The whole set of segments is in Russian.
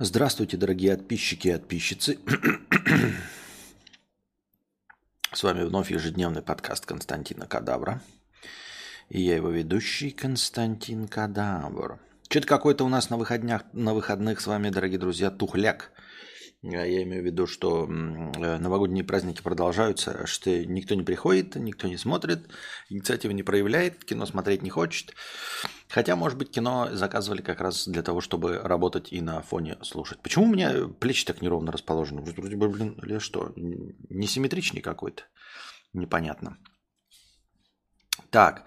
Здравствуйте, дорогие подписчики и подписчицы. С вами вновь ежедневный подкаст Константина Кадавра. И я его ведущий Константин Кадавр. Что-то какой-то у нас на, выходнях, на выходных с вами, дорогие друзья, тухляк. Я имею в виду, что э, новогодние праздники продолжаются, что никто не приходит, никто не смотрит, инициативы не проявляет, кино смотреть не хочет. Хотя, может быть, кино заказывали как раз для того, чтобы работать и на фоне слушать. Почему у меня плечи так неровно расположены? Вроде бы, блин, или что? Несимметричный какой-то. Непонятно. Так.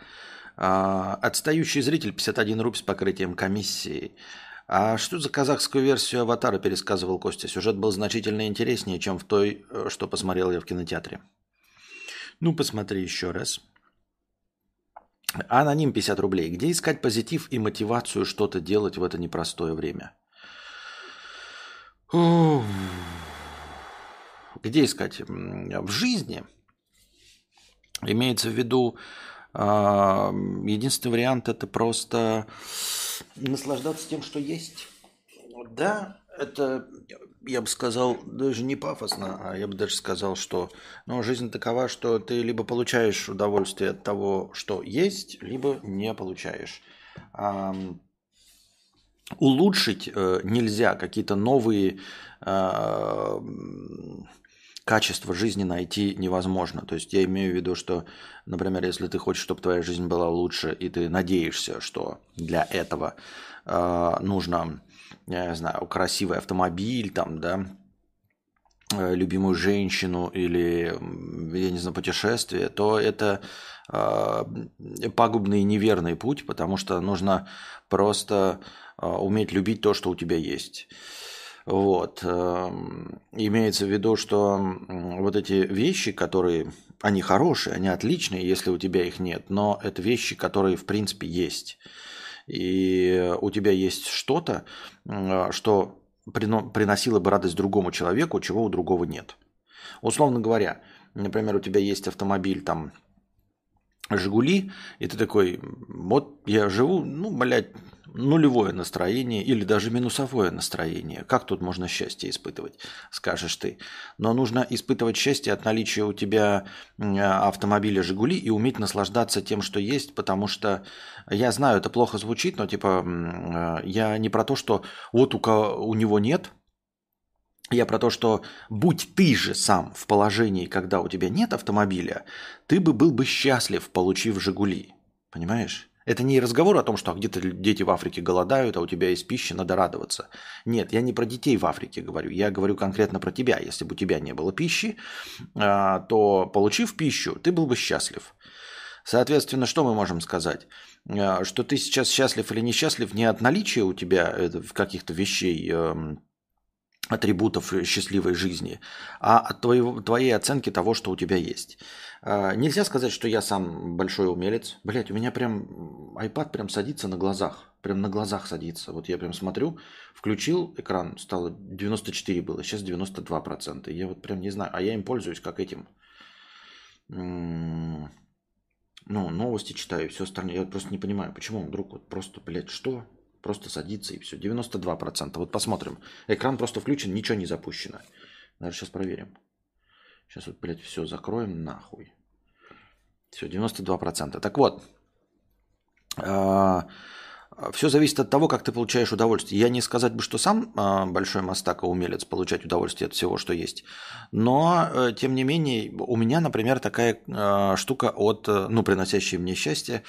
А, отстающий зритель 51 рубль с покрытием комиссии. А что за казахскую версию «Аватара» пересказывал Костя? Сюжет был значительно интереснее, чем в той, э, что посмотрел я в кинотеатре. Ну, посмотри еще раз. Аноним 50 рублей. Где искать позитив и мотивацию что-то делать в это непростое время? Где искать? В жизни. Имеется в виду, а, единственный вариант это просто наслаждаться тем, что есть. Да, это, я бы сказал, даже не пафосно, а я бы даже сказал, что ну, жизнь такова, что ты либо получаешь удовольствие от того, что есть, либо не получаешь. А, улучшить э, нельзя, какие-то новые э, качества жизни найти невозможно. То есть я имею в виду, что, например, если ты хочешь, чтобы твоя жизнь была лучше, и ты надеешься, что для этого э, нужно, я не знаю, красивый автомобиль, там, да, э, любимую женщину или, я не знаю, путешествие, то это э, пагубный и неверный путь, потому что нужно просто э, уметь любить то, что у тебя есть. Вот. Эм, имеется в виду, что вот эти вещи, которые, они хорошие, они отличные, если у тебя их нет, но это вещи, которые в принципе есть. И у тебя есть что-то, что приносило бы радость другому человеку, чего у другого нет. Условно говоря, например, у тебя есть автомобиль там Жигули, и ты такой, вот я живу, ну, блядь, нулевое настроение или даже минусовое настроение. Как тут можно счастье испытывать, скажешь ты. Но нужно испытывать счастье от наличия у тебя автомобиля «Жигули» и уметь наслаждаться тем, что есть, потому что я знаю, это плохо звучит, но типа я не про то, что вот у, кого, у него нет, я про то, что будь ты же сам в положении, когда у тебя нет автомобиля, ты бы был бы счастлив, получив «Жигули». Понимаешь? Это не разговор о том, что где-то дети в Африке голодают, а у тебя есть пища, надо радоваться. Нет, я не про детей в Африке говорю, я говорю конкретно про тебя. Если бы у тебя не было пищи, а, то получив пищу, ты был бы счастлив. Соответственно, что мы можем сказать? А, что ты сейчас счастлив или несчастлив не от наличия у тебя э, каких-то вещей, эм, атрибутов счастливой жизни, а от твоего, твоей оценки того, что у тебя есть. А, нельзя сказать, что я сам большой умелец. Блять, у меня прям iPad прям садится на глазах. Прям на глазах садится. Вот я прям смотрю, включил экран, стало 94 было, сейчас 92%. Я вот прям не знаю, а я им пользуюсь как этим. Ну, новости читаю, все остальное. Я просто не понимаю, почему вдруг вот просто, блядь, что? Просто садится и все. 92%. Вот посмотрим. Экран просто включен, ничего не запущено. Надо сейчас проверим. Сейчас вот, блядь, все закроем нахуй. Все, 92%. Так вот, а, все зависит от того, как ты получаешь удовольствие. Я не сказать бы, что сам а, большой мастак умелец получать удовольствие от всего, что есть. Но, э, тем не менее, у меня, например, такая а, штука от, ну, приносящая мне счастье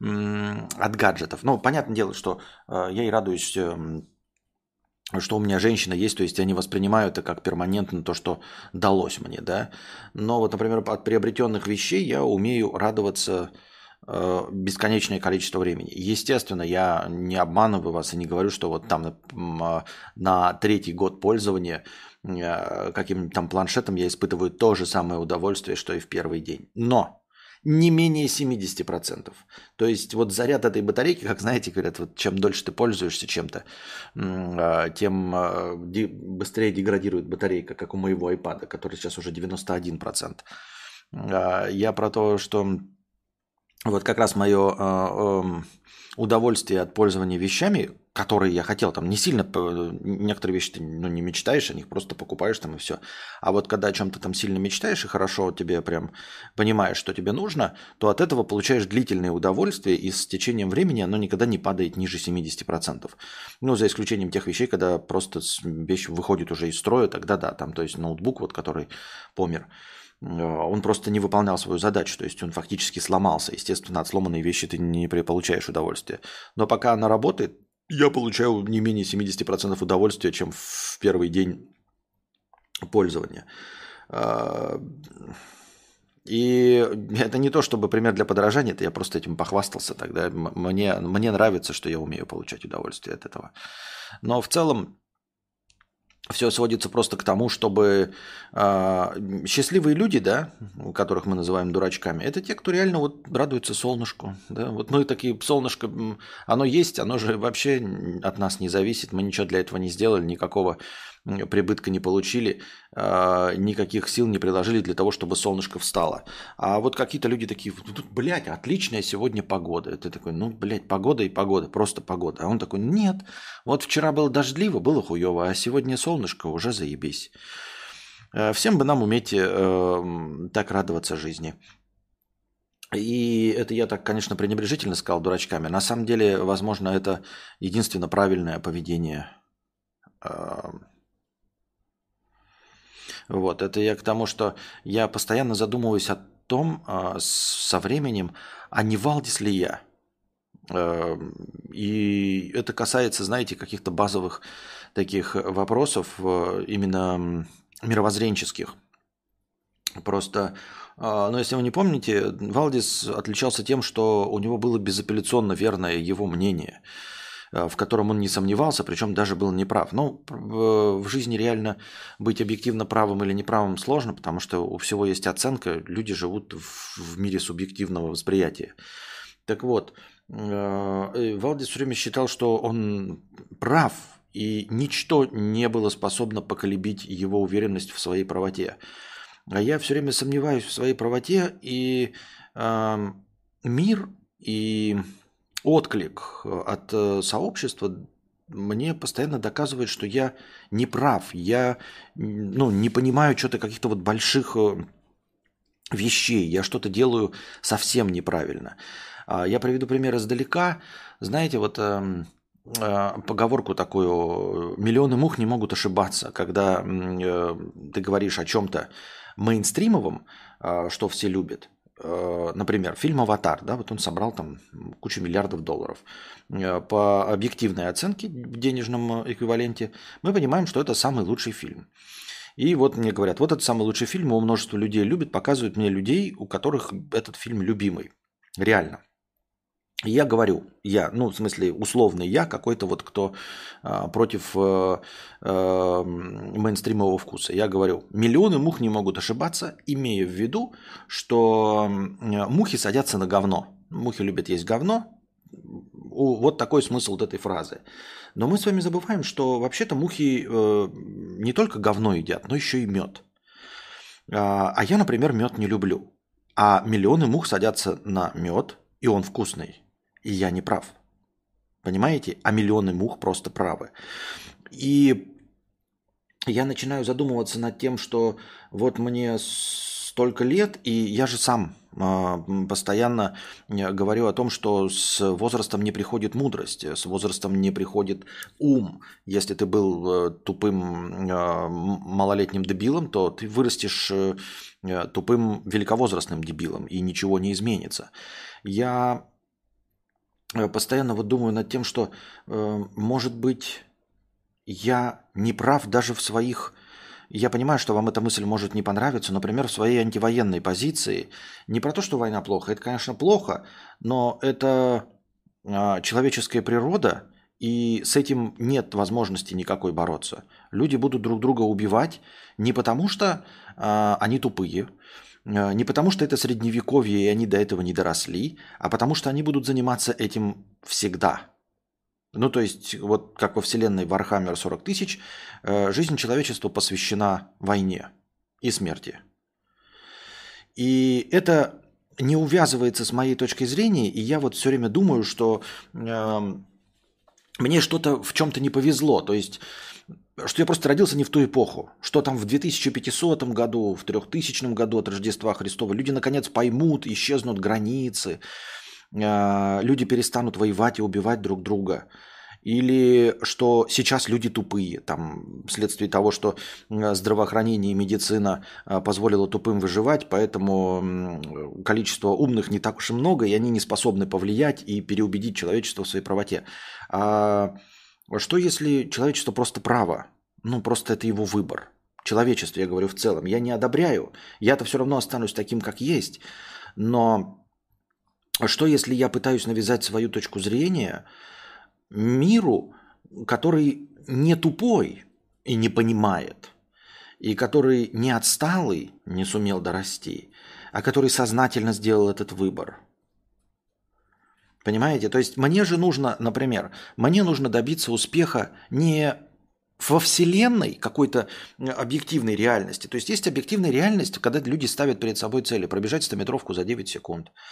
от гаджетов. Ну, понятное дело, что я и радуюсь эм, что у меня женщина есть, то есть я не воспринимаю это как перманентно то, что далось мне, да. Но вот, например, от приобретенных вещей я умею радоваться бесконечное количество времени. Естественно, я не обманываю вас и не говорю, что вот там на, на третий год пользования э, каким-нибудь там планшетом я испытываю то же самое удовольствие, что и в первый день. Но не менее 70%. То есть вот заряд этой батарейки, как знаете, говорят, вот чем дольше ты пользуешься чем-то, а, тем а, быстрее деградирует батарейка, как у моего iPad, который сейчас уже 91%. А, я про то, что вот как раз мое э, э, удовольствие от пользования вещами, которые я хотел, там не сильно, некоторые вещи ты ну, не мечтаешь о них, просто покупаешь там и все. А вот когда о чем-то там сильно мечтаешь и хорошо тебе прям понимаешь, что тебе нужно, то от этого получаешь длительное удовольствие, и с течением времени оно никогда не падает ниже 70%. Ну, за исключением тех вещей, когда просто вещь выходит уже из строя, тогда да, там, то есть ноутбук, вот, который помер, он просто не выполнял свою задачу, то есть он фактически сломался. Естественно, от сломанной вещи ты не получаешь удовольствия. Но пока она работает, я получаю не менее 70% удовольствия, чем в первый день пользования. А, и это не то, чтобы пример для подражания, это я просто этим похвастался тогда. Мне, мне нравится, что я умею получать удовольствие от этого. Но в целом все сводится просто к тому, чтобы э, счастливые люди, да, которых мы называем дурачками, это те, кто реально вот радуется солнышку. Да? Вот мы такие, солнышко, оно есть, оно же вообще от нас не зависит, мы ничего для этого не сделали, никакого прибытка не получили, а, никаких сил не приложили для того, чтобы солнышко встало. А вот какие-то люди такие, блядь, отличная сегодня погода. Это такой, ну, блядь, погода и погода, просто погода. А он такой, нет, вот вчера было дождливо, было хуево, а сегодня солнышко, уже заебись. Э, всем бы нам уметь э, так радоваться жизни. И это я так, конечно, пренебрежительно сказал дурачками. На самом деле, возможно, это единственно правильное поведение э, вот, это я к тому, что я постоянно задумываюсь о том э, со временем, а не Валдис ли я. Э, и это касается, знаете, каких-то базовых таких вопросов, э, именно мировоззренческих. Просто, э, ну, если вы не помните, Валдис отличался тем, что у него было безапелляционно верное его мнение – в котором он не сомневался, причем даже был неправ. Ну, в жизни реально быть объективно правым или неправым сложно, потому что у всего есть оценка, люди живут в мире субъективного восприятия. Так вот, э, Валдис все время считал, что он прав, и ничто не было способно поколебить его уверенность в своей правоте. А я все время сомневаюсь в своей правоте, и э, мир и отклик э, от э, сообщества мне постоянно доказывает, что я не прав, я ну, не понимаю что-то каких-то вот больших э, вещей, я что-то делаю совсем неправильно. А, я приведу пример издалека. Знаете, вот эм, поговорку такую, миллионы мух не могут ошибаться, когда ты говоришь о чем-то мейнстримовом, что все любят, например, фильм «Аватар», да, вот он собрал там кучу миллиардов долларов. Э, по объективной оценке в денежном эквиваленте мы понимаем, что это самый лучший фильм. И вот мне говорят, вот это самый лучший фильм, его множество людей любит, показывают мне людей, у которых этот фильм любимый. Реально я говорю, я, ну, в смысле, условный я, какой-то вот кто а, против э, э, мейнстримового вкуса. Я говорю, миллионы мух не могут ошибаться, имея в виду, что э, мухи садятся на говно. Мухи любят есть говно. Вот такой смысл вот этой фразы. Но мы с вами забываем, что вообще-то мухи э, не только говно едят, но еще и мед. А, а я, например, мед не люблю. А миллионы мух садятся на мед, и он вкусный и я не прав. Понимаете? А миллионы мух просто правы. И я начинаю задумываться над тем, что вот мне столько лет, и я же сам э, постоянно э, говорю о том, что с возрастом не приходит мудрость, с возрастом не приходит ум. Если ты был э, тупым малолетним дебилом, то ты вырастешь тупым великовозрастным дебилом, и ничего не изменится. Я Э, постоянно вот думаю над тем, что, э, может быть, я не прав даже в своих... Я понимаю, что вам эта мысль может не понравиться, например, в своей антивоенной позиции. Не про то, что война плохо, это, конечно, плохо, но это э, человеческая природа, и с этим нет возможности никакой бороться. Люди будут друг друга убивать не потому, что э, они тупые, Э, не потому, что это средневековье, и они до этого не доросли, а потому, что они будут заниматься этим всегда. Ну, то есть, вот как во вселенной Warhammer 40 тысяч, э, жизнь человечества посвящена войне и смерти. И это не увязывается с моей точки зрения, и я вот все время думаю, что э, мне что-то в чем-то не повезло. То есть, что я просто родился не в ту эпоху. Что там в 2500 году, в 3000 году от Рождества Христова люди наконец поймут, исчезнут границы, э, люди перестанут воевать и убивать друг друга или что сейчас люди тупые, там, вследствие того, что здравоохранение и медицина а, позволило тупым выживать, поэтому количество умных не так уж и много, и они не способны повлиять и переубедить человечество в своей правоте. А что если человечество просто право? Ну, просто это его выбор. Человечество, я говорю в целом. Я не одобряю. Я-то все равно останусь таким, как есть. Но что если я пытаюсь навязать свою точку зрения – миру, который не тупой и не понимает, и который не отсталый, не сумел дорасти, а который сознательно сделал этот выбор. Понимаете? То есть мне же нужно, например, мне нужно добиться успеха не во Вселенной какой-то объективной реальности. То есть есть объективная реальность, когда люди ставят перед собой цели пробежать 100-метровку за 9 секунд –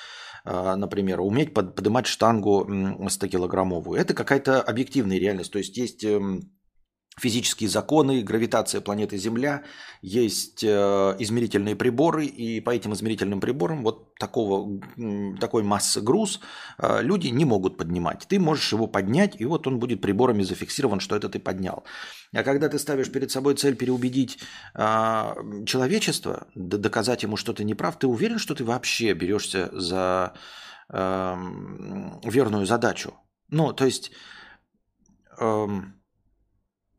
а, например, уметь поднимать штангу 100-килограммовую. Это какая-то объективная реальность. То есть есть эм, физические законы, гравитация планеты Земля, есть э, измерительные приборы, и по этим измерительным приборам вот такого, такой массы груз э, люди не могут поднимать. Ты можешь его поднять, и вот он будет приборами зафиксирован, что это ты поднял. А когда ты ставишь перед собой цель переубедить э, человечество, доказать ему, что ты не прав, ты уверен, что ты вообще берешься за э, верную задачу? Ну, то есть...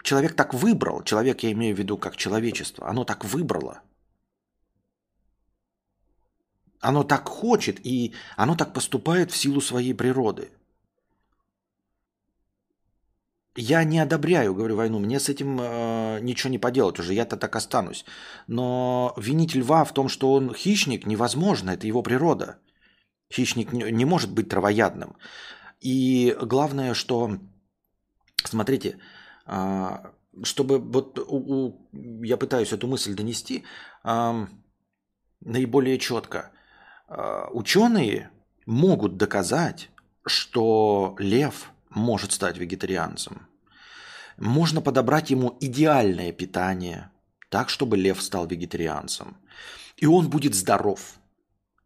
Человек так выбрал, человек я имею в виду как человечество, оно так выбрало. Оно так хочет, и оно так поступает в силу своей природы. Я не одобряю, говорю, войну, мне с этим э, ничего не поделать уже, я-то так останусь. Но винить льва в том, что он хищник, невозможно, это его природа. Хищник не, может быть травоядным. И главное, что, смотрите, чтобы вот у, у, я пытаюсь эту мысль донести а, наиболее четко. А, ученые могут доказать, что лев может стать вегетарианцем. Можно подобрать ему идеальное питание, так, чтобы лев стал вегетарианцем. И он будет здоров.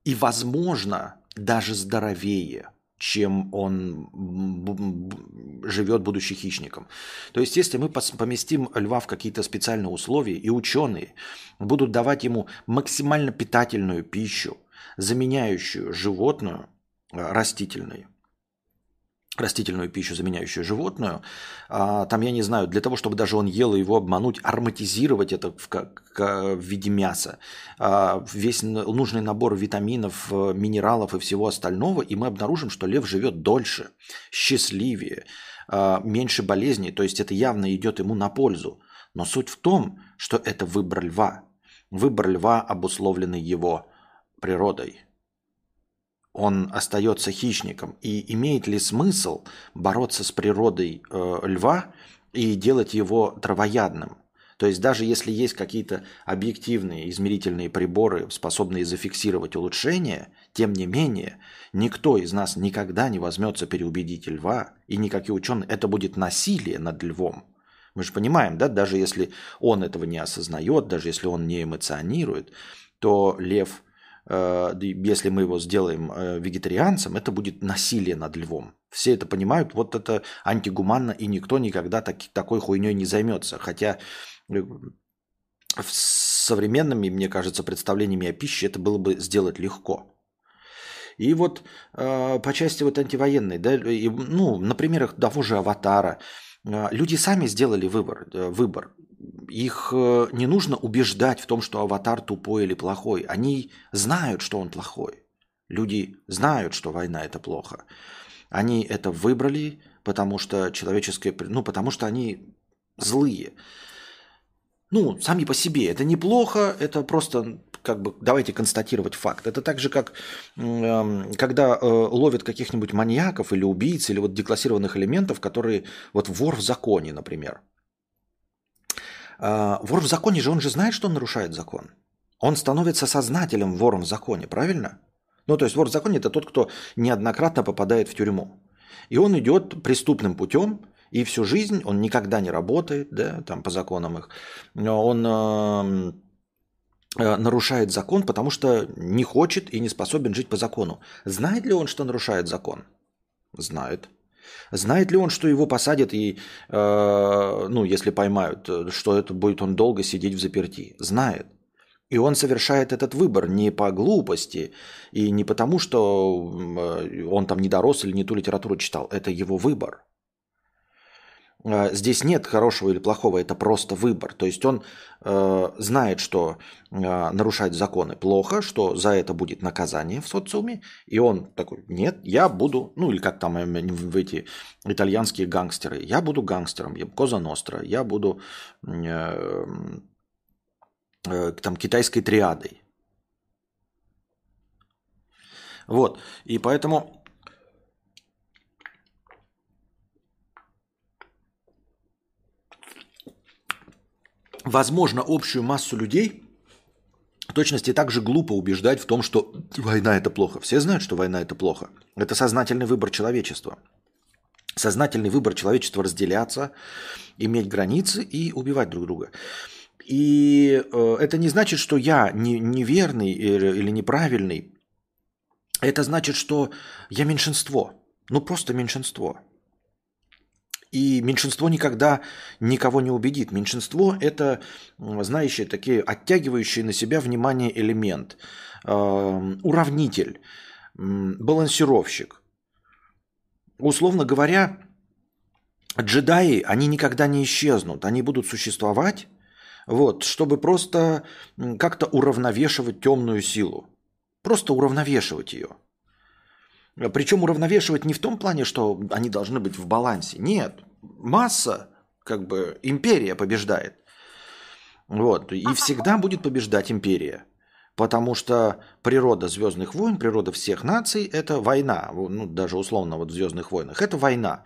И, возможно, даже здоровее – чем он живет, будучи хищником. То есть, если мы поместим льва в какие-то специальные условия, и ученые будут давать ему максимально питательную пищу, заменяющую животную, э, растительной, растительную пищу, заменяющую животную, а, там, я не знаю, для того, чтобы даже он ел его обмануть, ароматизировать это в, как, в виде мяса, а, весь нужный набор витаминов, э, минералов и всего остального, и мы обнаружим, что лев живет дольше, счастливее, а, меньше болезней, то есть это явно идет ему на пользу. Но суть в том, что это выбор льва. Выбор льва обусловленный его природой он остается хищником. И имеет ли смысл бороться с природой э, льва и делать его травоядным? То есть даже если есть какие-то объективные измерительные приборы, способные зафиксировать улучшение, тем не менее, никто из нас никогда не возьмется переубедить льва, и никакие ученые, это будет насилие над львом. Мы же понимаем, да, даже если он этого не осознает, даже если он не эмоционирует, то лев если мы его сделаем э, вегетарианцем, это будет насилие над львом. Все это понимают, вот это антигуманно, и никто никогда так, такой хуйней не займется. Хотя э, современными, мне кажется, представлениями о пище это было бы сделать легко. И вот э, по части вот антивоенной, да, и, ну, на примерах того же «Аватара», э, люди сами сделали выбор, э, выбор их э, не нужно убеждать в том, что аватар тупой или плохой. Они знают, что он плохой. Люди знают, что война это плохо. Они это выбрали, потому что человеческое... Ну, потому что они злые. Ну, сами по себе. Это неплохо, это просто как бы давайте констатировать факт. Это так же, как э, когда э, ловят каких-нибудь маньяков или убийц, или вот деклассированных элементов, которые вот вор в законе, например. А, вор в законе же, он же знает, что он нарушает закон. Он становится сознателем вором в законе, правильно? Ну, то есть вор в законе – это тот, кто неоднократно попадает в тюрьму. И он идет преступным путем, и всю жизнь он никогда не работает, да, там по законам их. Он э, нарушает закон, потому что не хочет и не способен жить по закону. Знает ли он, что нарушает закон? Знает. Знает ли он, что его посадят и, э, ну, если поймают, что это будет он долго сидеть в заперти? Знает. И он совершает этот выбор не по глупости и не потому, что он там не дорос или не ту литературу читал. Это его выбор. А, здесь нет хорошего или плохого, это просто выбор. То есть он э, знает, что э, нарушать законы плохо, что за это будет наказание в социуме, и он такой, нет, я буду, ну или как там в эти итальянские гангстеры, я буду гангстером, я Коза Ностра, я буду э, э, там китайской триадой. Вот, и поэтому возможно, общую массу людей в точности так же глупо убеждать в том, что война это плохо. Все знают, что война это плохо. Это сознательный выбор человечества. Сознательный выбор человечества разделяться, иметь границы и убивать друг друга. И э, это не значит, что я не, неверный или неправильный. Это значит, что я меньшинство. Ну просто меньшинство. И меньшинство никогда никого не убедит. Меньшинство – это, знающие, такие оттягивающие на себя внимание элемент, э, уравнитель, балансировщик. Условно говоря, джедаи, они никогда не исчезнут, они будут существовать, вот, чтобы просто как-то уравновешивать темную силу. Просто уравновешивать ее – причем уравновешивать не в том плане, что они должны быть в балансе. Нет, масса, как бы империя побеждает. Вот. И всегда будет побеждать империя. Потому что природа Звездных войн, природа всех наций – это война. Ну, даже условно вот в Звездных войнах. Это война.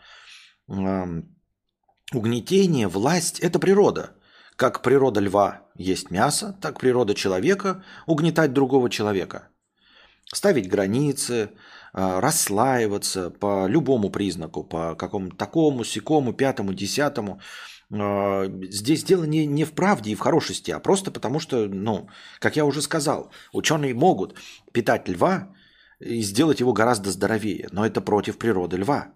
Угнетение, власть – это природа. Как природа льва есть мясо, так природа человека – угнетать другого человека. Ставить границы, расслаиваться по любому признаку, по какому-то такому, секому, пятому, десятому. А, здесь дело не, не в правде и в хорошести, а просто потому что, ну, как я уже сказал, ученые могут питать льва и сделать его гораздо здоровее, но это против природы льва.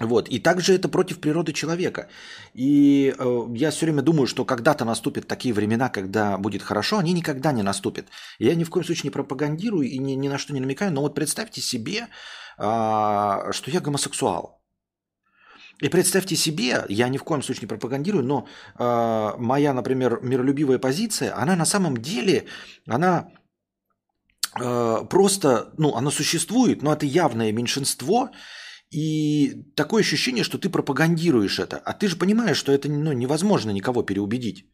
Вот. И также это против природы человека. И э, я все время думаю, что когда-то наступят такие времена, когда будет хорошо, они никогда не наступят. Я ни в коем случае не пропагандирую и ни, ни на что не намекаю, но вот представьте себе, э, что я гомосексуал. И представьте себе, я ни в коем случае не пропагандирую, но э, моя, например, миролюбивая позиция, она на самом деле, она э, просто, ну, она существует, но это явное меньшинство, и такое ощущение, что ты пропагандируешь это. А ты же понимаешь, что это ну, невозможно никого переубедить.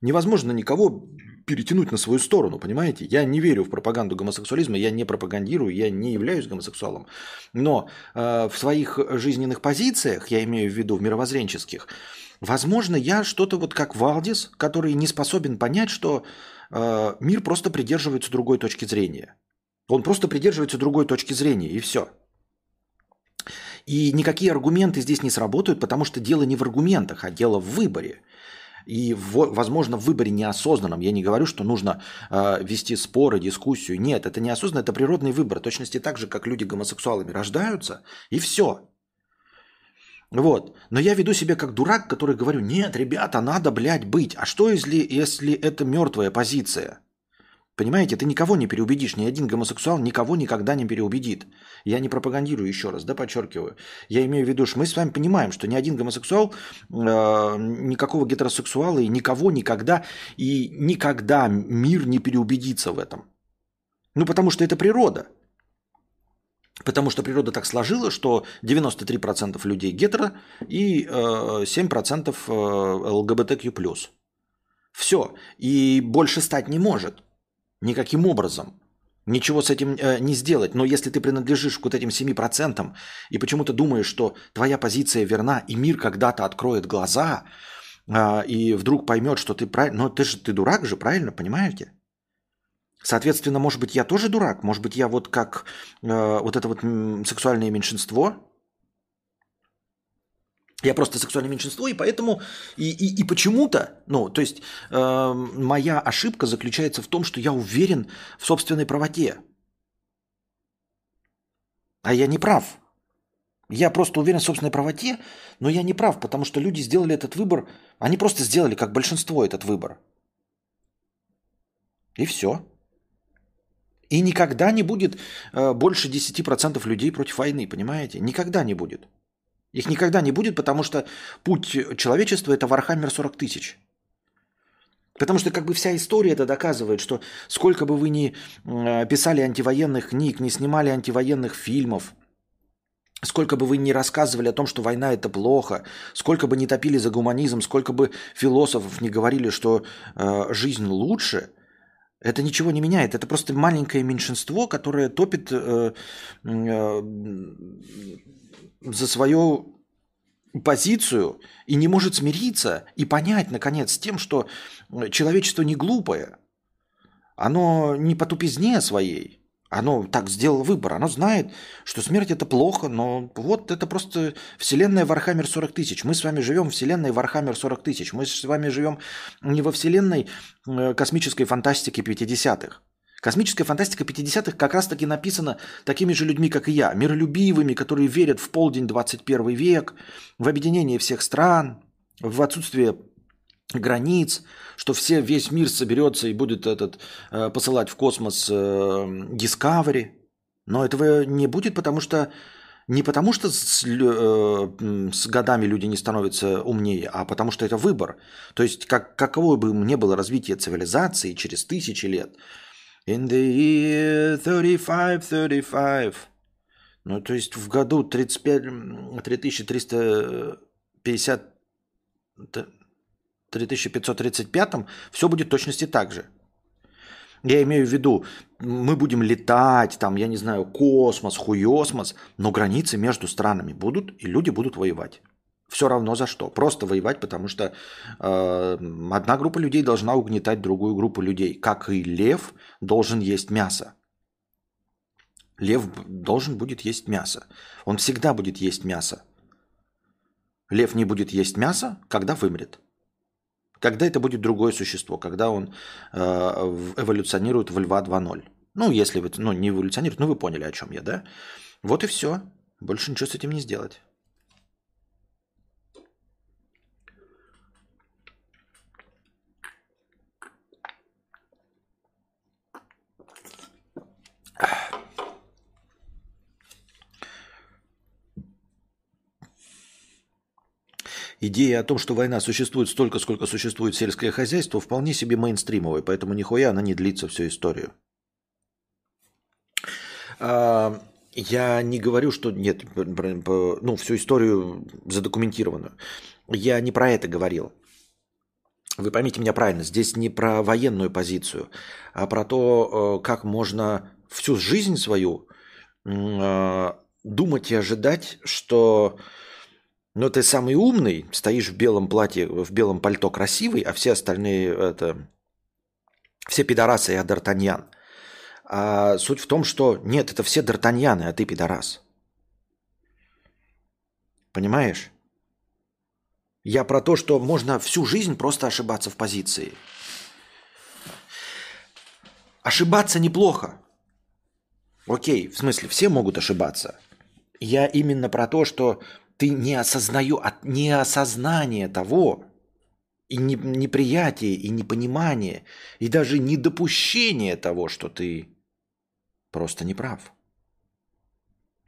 Невозможно никого перетянуть на свою сторону, понимаете? Я не верю в пропаганду гомосексуализма, я не пропагандирую, я не являюсь гомосексуалом. Но э, в своих жизненных позициях, я имею в виду в мировоззренческих, возможно, я что-то вот как Валдис, который не способен понять, что э, мир просто придерживается другой точки зрения. Он просто придерживается другой точки зрения, и все. И никакие аргументы здесь не сработают, потому что дело не в аргументах, а дело в выборе. И, в, возможно, в выборе неосознанном. Я не говорю, что нужно э, вести споры, дискуссию. Нет, это неосознанно, это природный выбор. Точности так же, как люди гомосексуалами рождаются, и все. Вот. Но я веду себя как дурак, который говорю, нет, ребята, надо, блядь, быть. А что, если, если это мертвая позиция? Понимаете, ты никого не переубедишь, ни один гомосексуал никого никогда не переубедит. Я не пропагандирую еще раз, да, подчеркиваю. Я имею в виду, что мы с вами понимаем, что ни один гомосексуал, э, никакого гетеросексуала и никого никогда и никогда мир не переубедится в этом. Ну, потому что это природа. Потому что природа так сложила, что 93% людей гетеро и э, 7% э, ЛГБТQ+. Все. И больше стать не может. Никаким образом. Ничего с этим э, не сделать. Но если ты принадлежишь к вот этим 7% и почему-то думаешь, что твоя позиция верна, и мир когда-то откроет глаза, э, и вдруг поймет, что ты правильно... Но ты же ты дурак же, правильно, понимаете? Соответственно, может быть, я тоже дурак, может быть, я вот как э, вот это вот сексуальное меньшинство, я просто сексуальное меньшинство, и поэтому, и, и, и почему-то, ну, то есть э, моя ошибка заключается в том, что я уверен в собственной правоте. А я не прав. Я просто уверен в собственной правоте, но я не прав, потому что люди сделали этот выбор, они просто сделали, как большинство, этот выбор. И все. И никогда не будет э, больше 10% людей против войны, понимаете? Никогда не будет. Их никогда не будет, потому что путь человечества – это Warhammer 40 тысяч. Потому что как бы вся история это доказывает, что сколько бы вы ни э, писали антивоенных книг, не снимали антивоенных фильмов, сколько бы вы ни рассказывали о том, что война это плохо, сколько бы ни топили за гуманизм, сколько бы философов не говорили, что э, жизнь лучше, это ничего не меняет. Это просто маленькое меньшинство, которое топит э, э, за свою позицию и не может смириться и понять, наконец, с тем, что человечество не глупое. Оно не по тупизне своей. Оно так сделало выбор. Оно знает, что смерть это плохо, но вот это просто вселенная Warhammer 40 тысяч. Мы с вами живем в вселенной Warhammer 40 тысяч. Мы с вами живем не во вселенной э, космической фантастики 50-х. Космическая фантастика 50-х как раз-таки написана такими же людьми, как и я, миролюбивыми, которые верят в полдень 21 век, в объединение всех стран, в отсутствие границ, что все, весь мир соберется и будет этот, э, посылать в космос э, Discovery. Но этого не будет, потому что не потому что с, э, с годами люди не становятся умнее, а потому что это выбор. То есть как, каково бы ни было развитие цивилизации через тысячи лет – In the year 35-35. Ну, то есть в году 35, 3350, 3535 все будет точности так же. Я имею в виду, мы будем летать, там, я не знаю, космос, хуесмос, но границы между странами будут, и люди будут воевать. Все равно за что. Просто воевать, потому что э, одна группа людей должна угнетать другую группу людей. Как и лев должен есть мясо. Лев должен будет есть мясо. Он всегда будет есть мясо. Лев не будет есть мясо, когда вымрет. Когда это будет другое существо, когда он э, эволюционирует в льва 2.0. Ну, если вы, ну, не эволюционирует, ну, вы поняли, о чем я, да? Вот и все. Больше ничего с этим не сделать. Идея о том, что война существует столько, сколько существует сельское хозяйство, вполне себе мейнстримовая, поэтому нихуя она не длится всю историю. А, я не говорю, что нет, ну, всю историю задокументированную. Я не про это говорил. Вы поймите меня правильно, здесь не про военную позицию, а про то, э, как можно всю жизнь свою э, думать и ожидать, что но ты самый умный, стоишь в белом платье, в белом пальто красивый, а все остальные это... Все пидорасы, я Д'Артаньян. А суть в том, что нет, это все Д'Артаньяны, а ты пидорас. Понимаешь? Я про то, что можно всю жизнь просто ошибаться в позиции. Ошибаться неплохо. Окей, в смысле, все могут ошибаться. Я именно про то, что ты не осознаю, от неосознания того, и не, неприятие, и непонимание, и даже недопущение того, что ты просто не прав.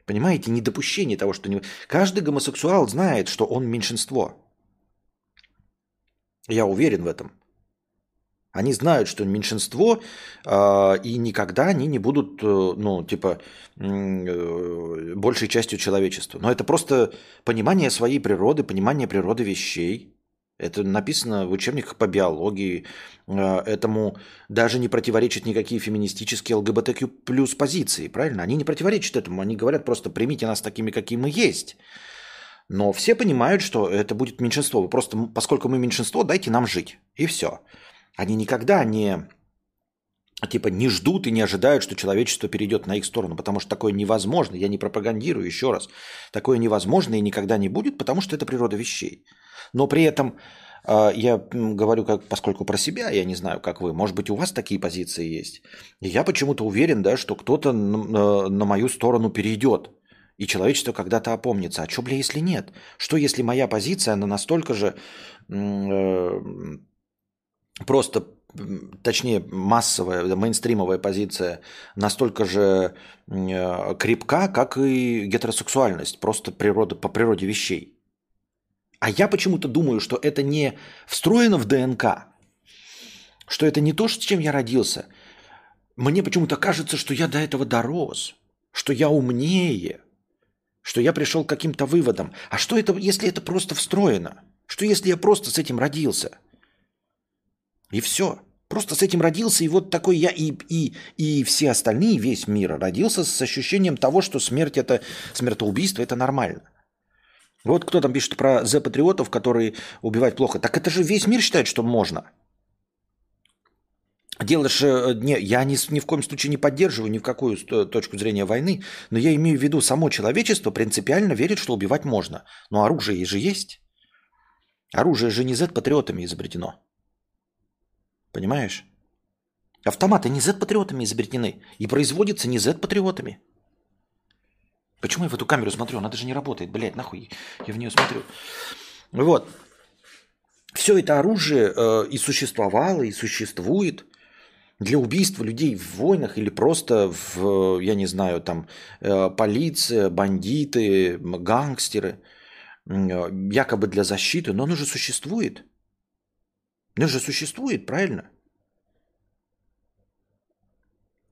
Понимаете, недопущение того, что не... Каждый гомосексуал знает, что он меньшинство. Я уверен в этом. Они знают, что меньшинство, э, и никогда они не будут, э, ну, типа, э, большей частью человечества. Но это просто понимание своей природы, понимание природы вещей. Это написано в учебниках по биологии. Э, этому даже не противоречат никакие феминистические ЛГБТQ плюс позиции, правильно? Они не противоречат этому. Они говорят просто примите нас такими, какие мы есть. Но все понимают, что это будет меньшинство. Просто, поскольку мы меньшинство, дайте нам жить. И все. Они никогда не типа не ждут и не ожидают, что человечество перейдет на их сторону, потому что такое невозможно. Я не пропагандирую еще раз. Такое невозможно и никогда не будет, потому что это природа вещей. Но при этом э, я говорю, как, поскольку про себя, я не знаю, как вы, может быть, у вас такие позиции есть. И я почему-то уверен, да, что кто-то на, на мою сторону перейдет. И человечество когда-то опомнится. А что, бля, если нет? Что, если моя позиция, она настолько же э, просто точнее массовая, мейнстримовая позиция настолько же э, крепка, как и гетеросексуальность, просто природа, по природе вещей. А я почему-то думаю, что это не встроено в ДНК, что это не то, с чем я родился. Мне почему-то кажется, что я до этого дорос, что я умнее, что я пришел к каким-то выводам. А что это, если это просто встроено? Что если я просто с этим родился – и все. Просто с этим родился, и вот такой я, и, и, и все остальные, весь мир родился с ощущением того, что смерть это, смертоубийство это нормально. Вот кто там пишет про З-патриотов, которые убивают плохо. Так это же весь мир считает, что можно. Дело же, не, я ни, ни в коем случае не поддерживаю ни в какую точку зрения войны, но я имею в виду, само человечество принципиально верит, что убивать можно. Но оружие же есть. Оружие же не Z-патриотами изобретено. Понимаешь? Автоматы не Z-патриотами изобретены и производятся не Z-патриотами. Почему я в эту камеру смотрю? Она даже не работает, блядь, нахуй я в нее смотрю. Вот. Все это оружие э, и существовало, и существует для убийства людей в войнах или просто в, я не знаю, там, э, полиция, бандиты, гангстеры, э, якобы для защиты, но оно же существует. Ну же существует, правильно?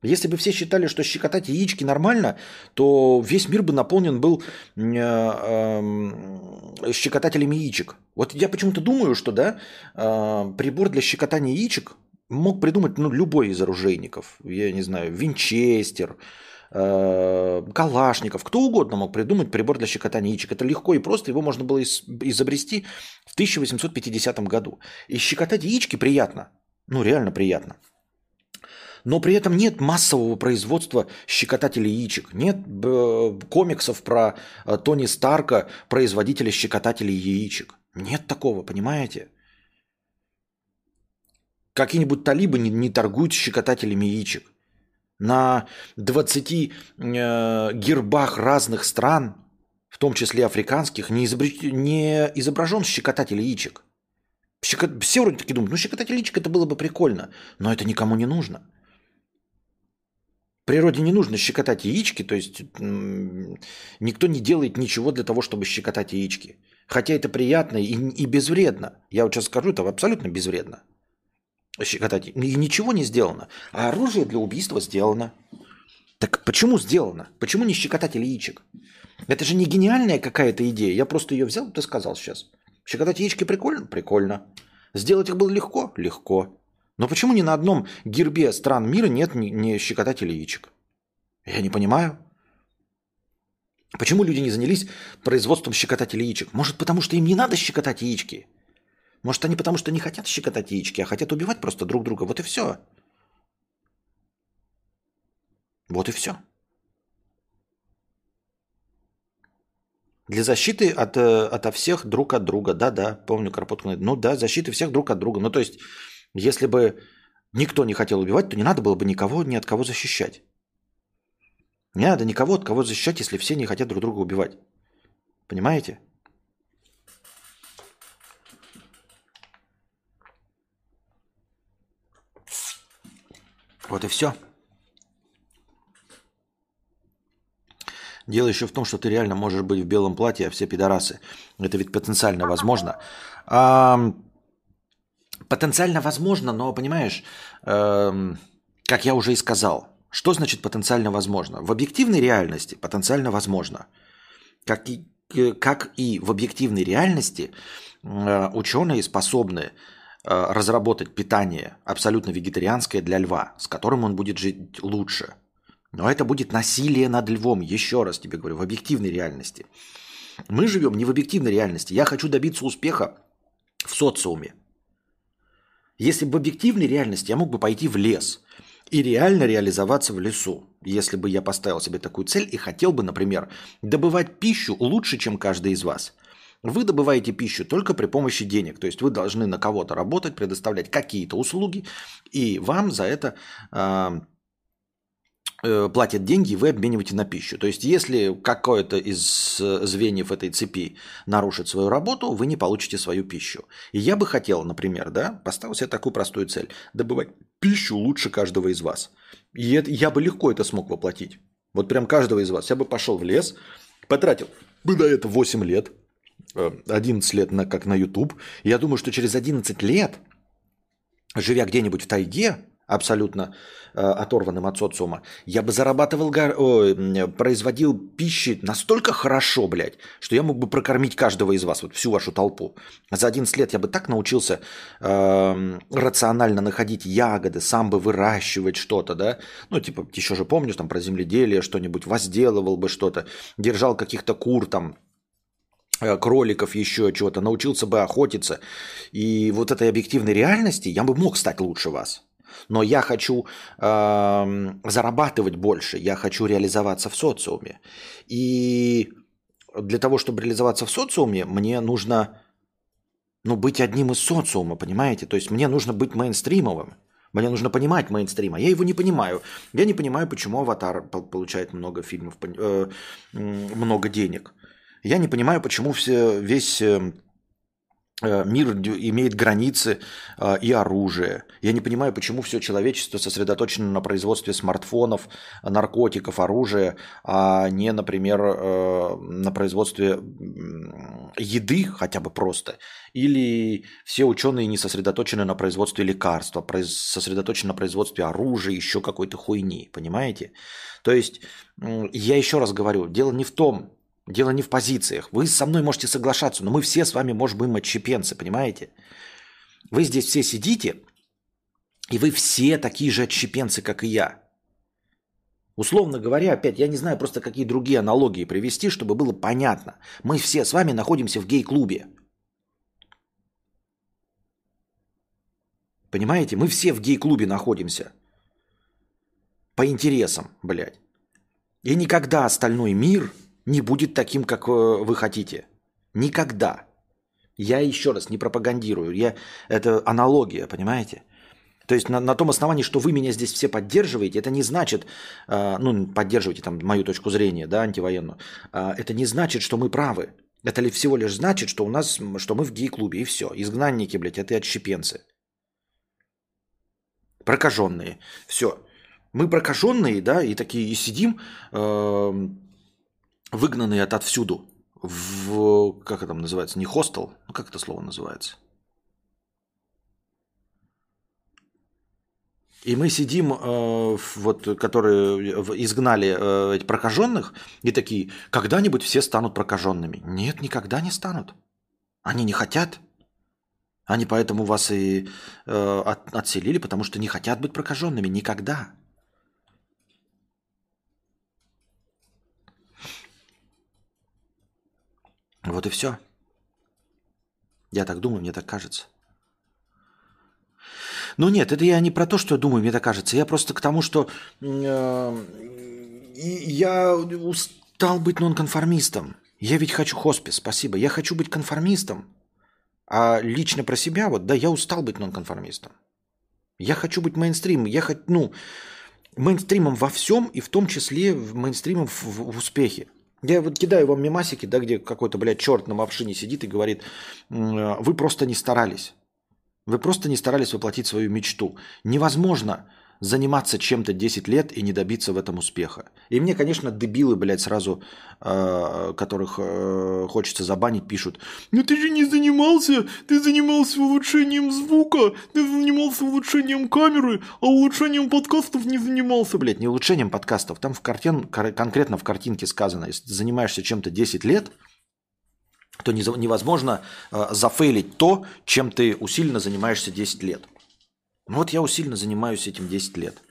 Если бы все считали, что щекотать яички нормально, то весь мир бы наполнен был э, э, щекотателями яичек. Вот я почему-то думаю, что да, э, прибор для щекотания яичек мог придумать ну, любой из оружейников. Я не знаю, Винчестер, Калашников, кто угодно мог придумать прибор для щекотания яичек. Это легко и просто, его можно было изобрести в 1850 году. И щекотать яички приятно, ну реально приятно. Но при этом нет массового производства щекотателей яичек. Нет э, комиксов про э, Тони Старка, производителя щекотателей яичек. Нет такого, понимаете? Какие-нибудь талибы не, не торгуют щекотателями яичек. На 20 э, гербах разных стран, в том числе африканских, не, изобр... не изображен щекотатель яичек. Щекот... Все вроде таки думают, ну щекотатель яичек это было бы прикольно, но это никому не нужно. Природе не нужно щекотать яички, то есть никто не делает ничего для того, чтобы щекотать яички. Хотя это приятно и, и безвредно. Я вот сейчас скажу, это абсолютно безвредно щекотать. И ничего не сделано. А оружие для убийства сделано. Так почему сделано? Почему не щекотать яичек? Это же не гениальная какая-то идея. Я просто ее взял, ты сказал сейчас. Щекотать яички прикольно? Прикольно. Сделать их было легко? Легко. Но почему ни на одном гербе стран мира нет ни, щекотателей яичек? Я не понимаю. Почему люди не занялись производством щекотателей яичек? Может, потому что им не надо щекотать яички? Может, они потому что не хотят щекотать яички, а хотят убивать просто друг друга. Вот и все. Вот и все. Для защиты от, э, ото всех друг от друга. Да-да, помню Карпотку. Ну да, защиты всех друг от друга. Ну то есть, если бы никто не хотел убивать, то не надо было бы никого ни от кого защищать. Не надо никого от кого защищать, если все не хотят друг друга убивать. Понимаете? Вот и все. Дело еще в том, что ты реально можешь быть в белом платье, а все пидорасы. Это ведь потенциально возможно. А, потенциально возможно, но понимаешь, э, как я уже и сказал, что значит потенциально возможно? В объективной реальности потенциально возможно. Как и, как и в объективной реальности э, ученые способны Э, разработать питание абсолютно вегетарианское для льва, с которым он будет жить лучше. Но это будет насилие над львом, еще раз тебе говорю, в объективной реальности. Мы живем не в объективной реальности. Я хочу добиться успеха в социуме. Если бы в объективной реальности я мог бы пойти в лес и реально реализоваться в лесу, если бы я поставил себе такую цель и хотел бы, например, добывать пищу лучше, чем каждый из вас. Вы добываете пищу только при помощи денег, то есть вы должны на кого-то работать, предоставлять какие-то услуги, и вам за это э, э, платят деньги, и вы обмениваете на пищу. То есть если какое-то из звеньев этой цепи нарушит свою работу, вы не получите свою пищу. И я бы хотел, например, да, поставил себе такую простую цель – добывать пищу лучше каждого из вас. И это, я бы легко это смог воплотить. Вот прям каждого из вас. Я бы пошел в лес, потратил бы на это 8 лет – 11 лет на, как на YouTube. Я думаю, что через 11 лет, живя где-нибудь в тайге, абсолютно э, оторванным от социума, я бы зарабатывал, о, производил пищи настолько хорошо, блядь, что я мог бы прокормить каждого из вас, вот всю вашу толпу. За 11 лет я бы так научился э, рационально находить ягоды, сам бы выращивать что-то, да, ну, типа, еще же помню, там, про земледелие что-нибудь, возделывал бы что-то, держал каких-то кур, там, Э, кроликов еще чего-то, научился бы охотиться. И вот этой объективной реальности я бы мог стать лучше вас. Но я хочу э, зарабатывать больше, я хочу реализоваться в социуме. И для того, чтобы реализоваться в социуме, мне нужно ну, быть одним из социума, понимаете? То есть мне нужно быть мейнстримовым. Мне нужно понимать мейнстрим, а я его не понимаю. Я не понимаю, почему «Аватар» получает много фильмов, э, много денег. Я не понимаю, почему все, весь э, э, мир имеет границы э, и оружие. Я не понимаю, почему все человечество сосредоточено на производстве смартфонов, наркотиков, оружия, а не, например, на производстве еды хотя бы просто. Или все ученые не сосредоточены на производстве лекарства, сосредоточены на производстве оружия, еще какой-то хуйни, понимаете? То есть, я еще раз говорю, дело не в том, Дело не в позициях. Вы со мной можете соглашаться, но мы все с вами можем быть отщепенцы, понимаете? Вы здесь все сидите, и вы все такие же отщепенцы, как и я. Условно говоря, опять, я не знаю просто какие другие аналогии привести, чтобы было понятно. Мы все с вами находимся в гей-клубе. Понимаете? Мы все в гей-клубе находимся. По интересам, блядь. И никогда остальной мир не будет таким, как э, вы хотите. Никогда. Я еще раз не пропагандирую. Я, это аналогия, понимаете? То есть на, на том основании, что вы меня здесь все поддерживаете, это не значит, э, ну, поддерживаете там мою точку зрения, да, антивоенную, э, это не значит, что мы правы. Это ли всего лишь значит, что у нас, что мы в гей-клубе, и все. Изгнанники, блядь, это отщепенцы. Прокаженные. Все. Мы прокаженные, да, и такие и сидим, э, выгнанные от отовсюду в, как это называется, не хостел, ну как это слово называется? И мы сидим, э, вот, которые изгнали э, этих прокаженных, и такие, когда-нибудь все станут прокаженными. Нет, никогда не станут. Они не хотят. Они поэтому вас и э, от, отселили, потому что не хотят быть прокаженными. Никогда. Вот и все. Я так думаю, мне так кажется. Ну нет, это я не про то, что я думаю, мне так кажется. Я просто к тому, что э, я устал быть нонконформистом. Я ведь хочу хоспис, спасибо. Я хочу быть конформистом. А лично про себя, вот, да, я устал быть нонконформистом. Я хочу быть мейнстримом. Я хочу, ну, мейнстримом во всем, и в том числе мейнстримом в, в, в успехе. Я вот кидаю вам мемасики, да, где какой-то, блядь, черт на мавшине сидит и говорит, вы просто не старались. Вы просто не старались воплотить свою мечту. Невозможно заниматься чем-то 10 лет и не добиться в этом успеха. И мне, конечно, дебилы, блядь, сразу, э, которых э, хочется забанить, пишут, ну ты же не занимался, ты занимался улучшением звука, ты занимался улучшением камеры, а улучшением подкастов не занимался, блядь, не улучшением подкастов. Там в картин, конкретно в картинке сказано, если ты занимаешься чем-то 10 лет, то невозможно э, зафейлить то, чем ты усиленно занимаешься 10 лет. Ну вот я усиленно занимаюсь этим 10 лет.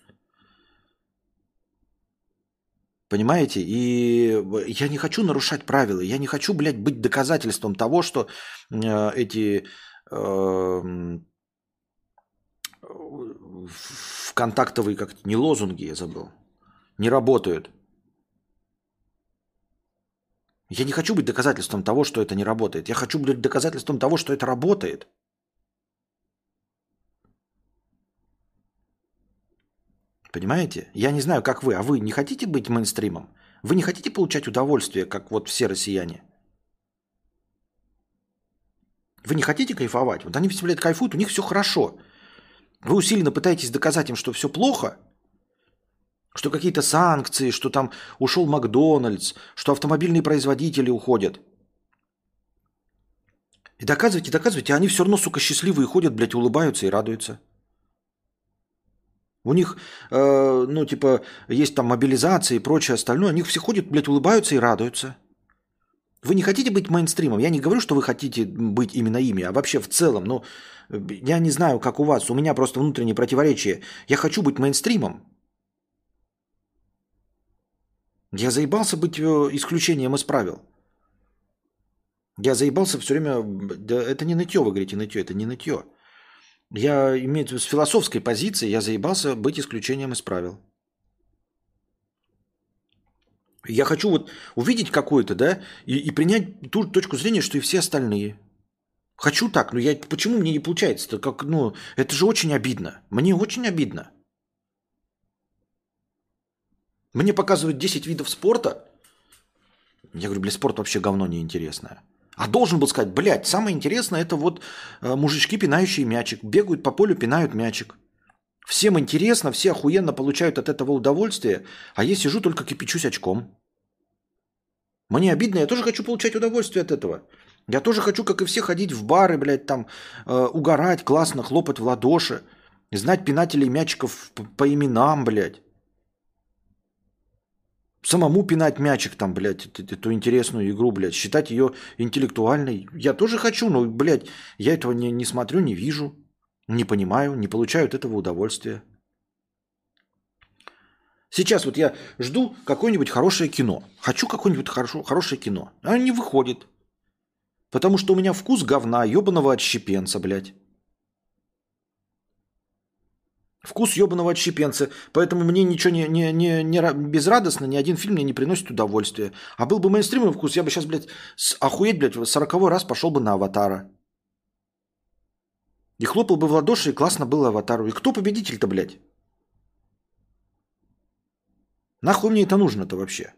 Понимаете? И я не хочу нарушать правила. Я не хочу, блядь, быть доказательством того, что э, эти э, контактовые как не лозунги, я забыл, не работают. Я не хочу быть доказательством того, что это не работает. Я хочу быть доказательством того, что это работает. Понимаете? Я не знаю, как вы, а вы не хотите быть мейнстримом? Вы не хотите получать удовольствие, как вот все россияне? Вы не хотите кайфовать? Вот они все, блядь, кайфуют, у них все хорошо. Вы усиленно пытаетесь доказать им, что все плохо, что какие-то санкции, что там ушел Макдональдс, что автомобильные производители уходят. И доказывайте, доказывайте, а они все равно, сука, счастливые ходят, блядь, улыбаются и радуются. У них, э, ну, типа, есть там мобилизация и прочее остальное. Они все ходят, блядь, улыбаются и радуются. Вы не хотите быть мейнстримом? Я не говорю, что вы хотите быть именно ими, а вообще в целом. Ну, я не знаю, как у вас. У меня просто внутреннее противоречие. Я хочу быть мейнстримом. Я заебался быть э, исключением из правил. Я заебался все время... Да это не нытье, вы говорите, нытье. Это не нытье. Я имею в виду с философской позиции, я заебался быть исключением из правил. Я хочу вот увидеть какое-то, да, и, и принять ту точку зрения, что и все остальные. Хочу так, но я почему мне не получается? Это как, ну, это же очень обидно. Мне очень обидно. Мне показывают 10 видов спорта. Я говорю, бля, спорт вообще говно неинтересное. А должен был сказать, блядь, самое интересное это вот э, мужички, пинающие мячик. Бегают по полю, пинают мячик. Всем интересно, все охуенно получают от этого удовольствие, а я сижу только кипячусь очком. Мне обидно, я тоже хочу получать удовольствие от этого. Я тоже хочу, как и все, ходить в бары, блядь, там, э, угорать, классно, хлопать в ладоши, знать пинателей мячиков по, по именам, блядь самому пинать мячик там, блядь, эту интересную игру, блядь, считать ее интеллектуальной. Я тоже хочу, но, блядь, я этого не, не смотрю, не вижу, не понимаю, не получаю от этого удовольствия. Сейчас вот я жду какое-нибудь хорошее кино. Хочу какое-нибудь хорошо, хорошее кино. А не выходит. Потому что у меня вкус говна, ебаного отщепенца, блядь. Вкус ебаного отщепенца. Поэтому мне ничего не, не, не, не безрадостно, ни один фильм мне не приносит удовольствия. А был бы мейнстримный вкус, я бы сейчас, блядь, с, охуеть, блядь, сороковой раз пошел бы на аватара. И хлопал бы в ладоши, и классно было аватару. И кто победитель-то, блядь? Нахуй мне это нужно-то вообще?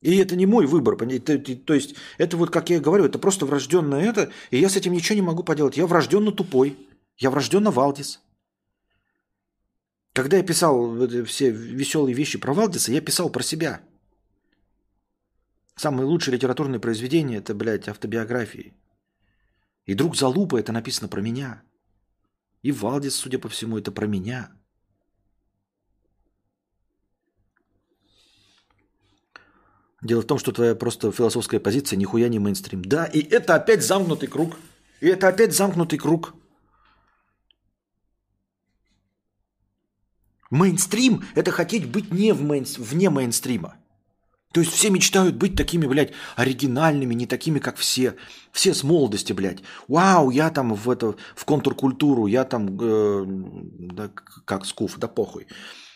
И это не мой выбор. То, то есть, это вот, как я говорю, это просто врожденное это, и я с этим ничего не могу поделать. Я врожденно тупой. Я врожденно Валдис. Когда я писал все веселые вещи про Валдиса, я писал про себя. Самые лучшие литературные произведения – это, блядь, автобиографии. И «Друг за лупа» – это написано про меня. И Валдис, судя по всему, это про меня. Дело в том, что твоя просто философская позиция нихуя не мейнстрим. Да, и это опять замкнутый круг. И это опять замкнутый круг. Мейнстрим – это хотеть быть не в мейн... вне мейнстрима. То есть все мечтают быть такими, блядь, оригинальными, не такими, как все. Все с молодости, блядь. Вау, я там в, это, в контркультуру, я там, э, да, как скуф, да похуй.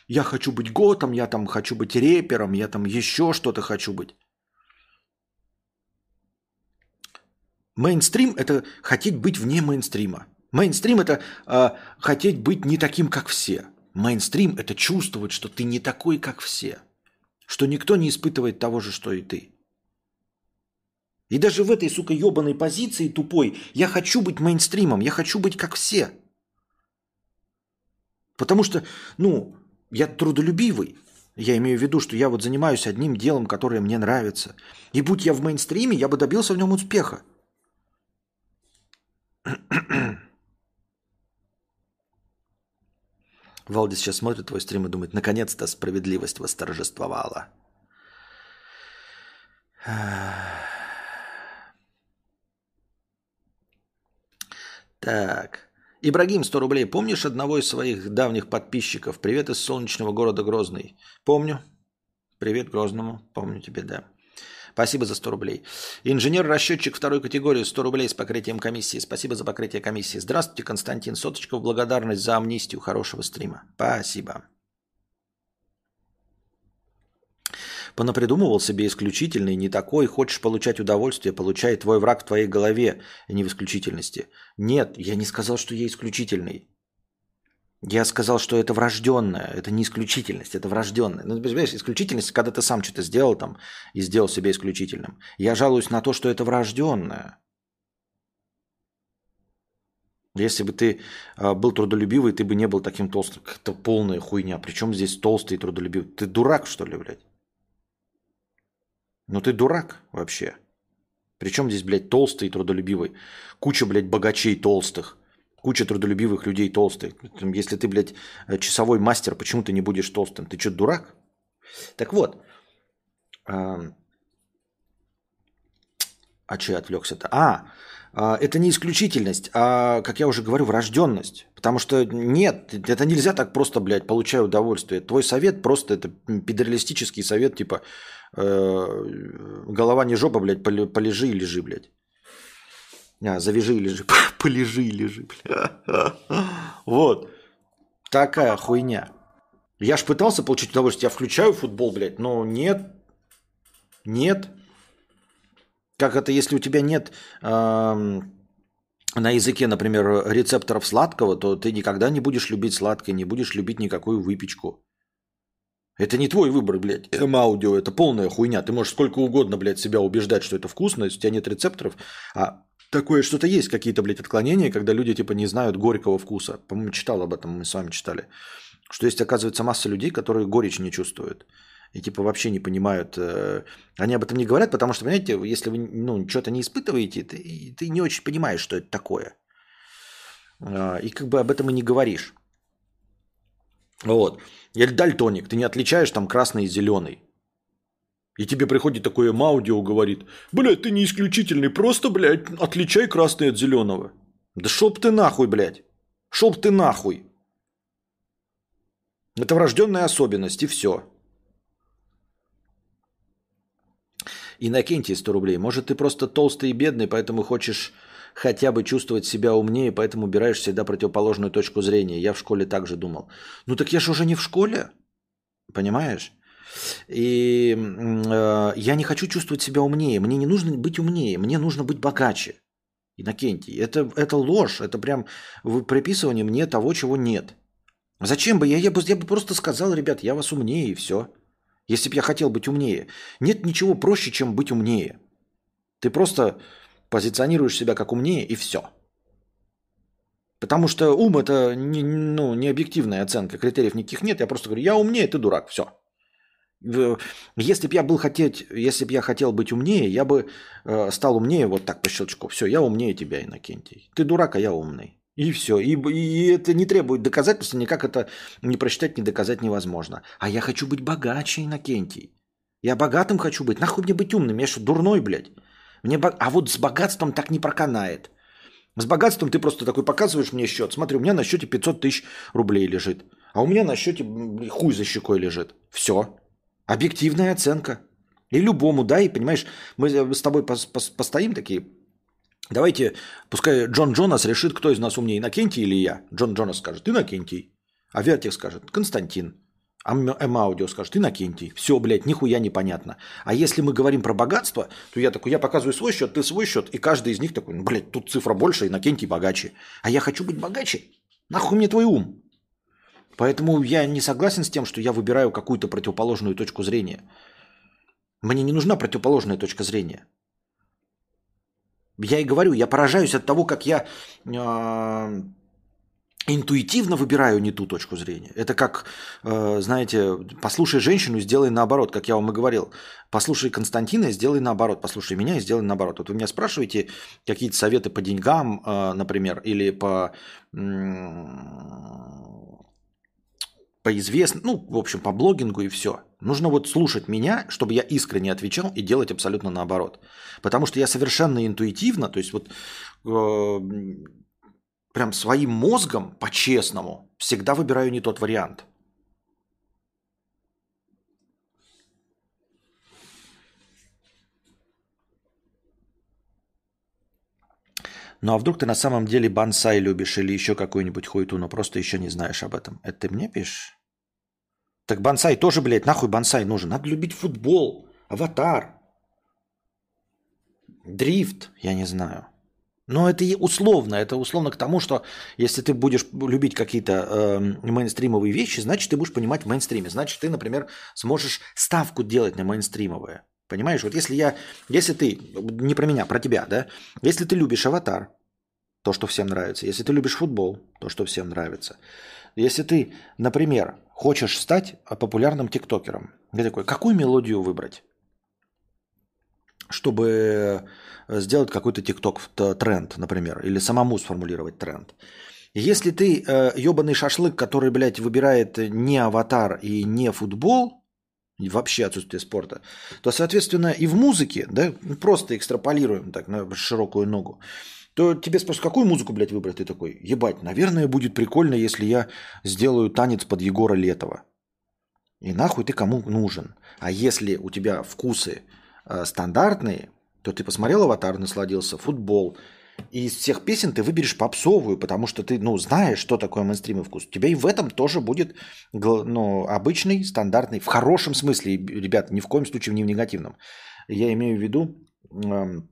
Я хочу быть готом, я там хочу быть репером, я там еще что-то хочу быть. Мейнстрим – это хотеть быть вне мейнстрима. Мейнстрим – это э, хотеть быть не таким, как все – Мейнстрим – это чувствовать, что ты не такой, как все. Что никто не испытывает того же, что и ты. И даже в этой, сука, ебаной позиции тупой я хочу быть мейнстримом, я хочу быть как все. Потому что, ну, я трудолюбивый. Я имею в виду, что я вот занимаюсь одним делом, которое мне нравится. И будь я в мейнстриме, я бы добился в нем успеха. Валдис сейчас смотрит твой стрим и думает, наконец-то справедливость восторжествовала. Так. Ибрагим, 100 рублей. Помнишь одного из своих давних подписчиков? Привет из солнечного города Грозный. Помню. Привет Грозному. Помню тебе, да. Спасибо за 100 рублей. Инженер-расчетчик второй категории 100 рублей с покрытием комиссии. Спасибо за покрытие комиссии. Здравствуйте, Константин. Соточка в благодарность за амнистию хорошего стрима. Спасибо. Понапридумывал себе исключительный, не такой, хочешь получать удовольствие, получай твой враг в твоей голове, а не в исключительности. Нет, я не сказал, что я исключительный. Я сказал, что это врожденное, это не исключительность, это врожденное. Ну, понимаешь, исключительность, когда ты сам что-то сделал там и сделал себя исключительным. Я жалуюсь на то, что это врожденное. Если бы ты э, был трудолюбивый, ты бы не был таким толстым. Это полная хуйня. Причем здесь толстый и трудолюбивый? Ты дурак, что ли, блядь? Ну ты дурак вообще. Причем здесь, блядь, толстый и трудолюбивый? Куча, блядь, богачей толстых. Куча трудолюбивых людей толстых. Если ты, блядь, часовой мастер, почему ты не будешь толстым? Ты что, дурак? Так вот. А, че отвлекся-то? А, а, это не исключительность, а, как я уже говорю, врожденность. Потому что нет, это нельзя так просто, блядь, получая удовольствие. Твой совет просто это педералистический совет, типа э, голова не жопа, блядь, полежи и лежи, блядь. А, завяжи лежи. Полежи лежи. Вот. Такая хуйня. Я ж пытался получить удовольствие. Я включаю футбол, блядь, но нет. Нет. Как это, если у тебя нет на языке, например, рецепторов сладкого, то ты никогда не будешь любить сладкое, не будешь любить никакую выпечку. Это не твой выбор, блядь. М-аудио, это полная хуйня. Ты можешь сколько угодно, блядь, себя убеждать, что это вкусно, если у тебя нет рецепторов. А такое что-то есть, какие-то, блядь, отклонения, когда люди, типа, не знают горького вкуса. По-моему, читал об этом, мы с вами читали. Что есть, оказывается, масса людей, которые горечь не чувствуют. И, типа, вообще не понимают. Э, они об этом не говорят, потому что, понимаете, если вы, ну, что-то не испытываете, ты, ты не очень понимаешь, что это такое. А, и как бы об этом и не говоришь. Вот. Или дальтоник, ты не отличаешь там красный и зеленый. И тебе приходит такое маудио, говорит, блядь, ты не исключительный, просто, блядь, отличай красный от зеленого. Да шоп ты нахуй, блядь. Шоп ты нахуй. Это врожденная особенность, и все. Иннокентий 100 рублей. Может, ты просто толстый и бедный, поэтому хочешь хотя бы чувствовать себя умнее, поэтому убираешь всегда противоположную точку зрения. Я в школе также думал. Ну так я же уже не в школе. Понимаешь? И э, я не хочу чувствовать себя умнее. Мне не нужно быть умнее, мне нужно быть богаче. Иннокентий, это, это ложь, это прям приписывание мне того, чего нет. Зачем бы? Я, я, бы? я бы просто сказал, ребят, я вас умнее и все. Если бы я хотел быть умнее. Нет ничего проще, чем быть умнее. Ты просто позиционируешь себя как умнее и все. Потому что ум это не, ну, не объективная оценка, критериев никаких нет. Я просто говорю, я умнее, ты дурак, все. Если бы я был хотеть, если бы я хотел быть умнее, я бы э, стал умнее вот так по щелчку. Все, я умнее тебя, Иннокентий. Ты дурак, а я умный. И все. И, и это не требует доказательства, никак это не прочитать, не доказать невозможно. А я хочу быть богаче, Иннокентий. Я богатым хочу быть. Нахуй мне быть умным? Я что, дурной, блядь? Мне. А вот с богатством так не проканает. С богатством ты просто такой показываешь мне счет. Смотри, у меня на счете 500 тысяч рублей лежит. А у меня на счете хуй за щекой лежит. Все. Объективная оценка. И любому, да, и понимаешь, мы с тобой постоим такие, давайте, пускай Джон Джонас решит, кто из нас умнее, Иннокентий или я. Джон Джонас скажет, Иннокентий. А Вертик скажет, Константин. А М-аудио скажет, Иннокентий. Все, блядь, нихуя непонятно. А если мы говорим про богатство, то я такой, я показываю свой счет, ты свой счет, и каждый из них такой, ну, блядь, тут цифра больше, Иннокентий богаче. А я хочу быть богаче. Нахуй мне твой ум? Поэтому я не согласен с тем, что я выбираю какую-то противоположную точку зрения. Мне не нужна противоположная точка зрения. Я и говорю, я поражаюсь от того, как я э, интуитивно выбираю не ту точку зрения. Это как, э, знаете, послушай женщину, сделай наоборот, как я вам и говорил. Послушай Константина, сделай наоборот. Послушай меня и сделай наоборот. Вот вы меня спрашиваете какие-то советы по деньгам, э, например, или по по известным, ну, в общем, по блогингу и все. Нужно вот слушать меня, чтобы я искренне отвечал и делать абсолютно наоборот. Потому что я совершенно интуитивно, то есть вот э, прям своим мозгом, по-честному, всегда выбираю не тот вариант. Ну а вдруг ты на самом деле бонсай любишь или еще какую-нибудь хуйту, но просто еще не знаешь об этом. Это ты мне пишешь? Так бонсай тоже, блядь, нахуй бонсай нужен. Надо любить футбол, аватар, дрифт, я не знаю. Но это и условно, это условно к тому, что если ты будешь любить какие-то э, мейнстримовые вещи, значит, ты будешь понимать в мейнстриме. Значит, ты, например, сможешь ставку делать на мейнстримовое. Понимаешь, вот если я, если ты, не про меня, про тебя, да, если ты любишь аватар, то, что всем нравится, если ты любишь футбол, то, что всем нравится, если ты, например, хочешь стать популярным тиктокером, ты такой, какую мелодию выбрать? Чтобы сделать какой-то тикток тренд, например, или самому сформулировать тренд. Если ты э, ебаный шашлык, который, блядь, выбирает не аватар и не футбол, вообще отсутствие спорта, то, соответственно, и в музыке, да, просто экстраполируем так на широкую ногу, то тебе спрашивают, какую музыку, блядь, выбрать? Ты такой, ебать, наверное, будет прикольно, если я сделаю танец под Егора Летова. И нахуй ты кому нужен? А если у тебя вкусы Э, стандартные, то ты посмотрел «Аватар», насладился, футбол, и из всех песен ты выберешь попсовую, потому что ты, ну, знаешь, что такое мейнстримный вкус. У тебя и в этом тоже будет, ну, обычный, стандартный, в хорошем смысле, ребят, ни в коем случае не в негативном. Я имею в виду эм,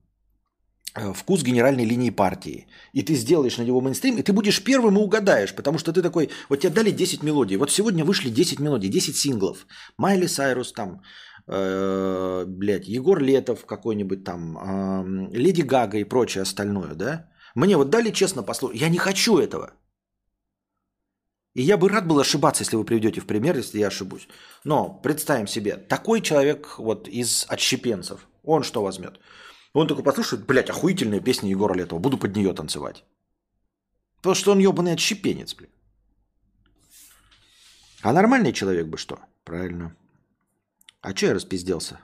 э, вкус генеральной линии партии. И ты сделаешь на него мейнстрим, и ты будешь первым и угадаешь, потому что ты такой, вот тебе дали 10 мелодий, вот сегодня вышли 10 мелодий, 10 синглов. Майли Сайрус там, э, блядь, Егор Летов какой-нибудь там, э, Леди Гага и прочее остальное, да? Мне вот дали честно послушать. Я не хочу этого. И я бы рад был ошибаться, если вы приведете в пример, если я ошибусь. Но представим себе, такой человек вот из отщепенцев, он что возьмет? Он такой послушает, блядь, охуительная песня Егора Летова, буду под нее танцевать. Потому что он ебаный отщепенец, блядь. А нормальный человек бы что? Правильно. А что я распизделся?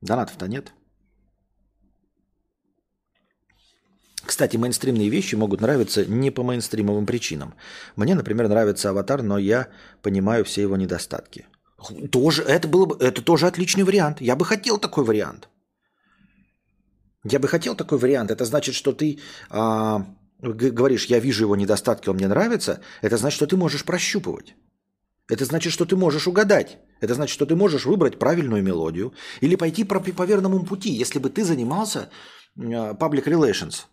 Донатов-то нет. Кстати, мейнстримные вещи могут нравиться не по мейнстримовым причинам. Мне, например, нравится «Аватар», но я понимаю все его недостатки. Тоже, это, было бы, это тоже отличный вариант. Я бы хотел такой вариант. Я бы хотел такой вариант. Это значит, что ты а, говоришь, я вижу его недостатки, он мне нравится. Это значит, что ты можешь прощупывать. Это значит, что ты можешь угадать. Это значит, что ты можешь выбрать правильную мелодию или пойти по, по верному пути. Если бы ты занимался uh, public relations,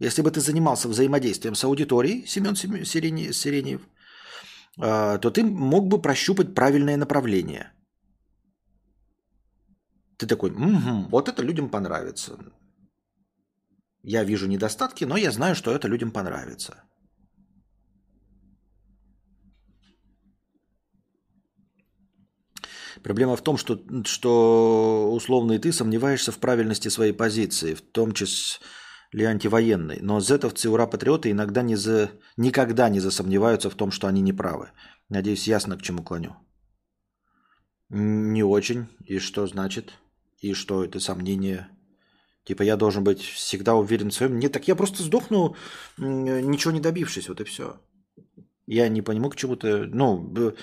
если бы ты занимался взаимодействием с аудиторией, Семен Сиреньев, uh, то ты мог бы прощупать правильное направление. Ты такой, угу, вот это людям понравится. Я вижу недостатки, но я знаю, что это людям понравится. Проблема в том, что, что условно и ты сомневаешься в правильности своей позиции, в том числе антивоенной. Но зетовцы, ура-патриоты иногда не за... никогда не засомневаются в том, что они неправы. Надеюсь, ясно, к чему клоню. Не очень. И что значит? И что это сомнение? Типа я должен быть всегда уверен в своем. Нет, так я просто сдохну, ничего не добившись, вот и все. Я не понимаю, к чему-то. Ну,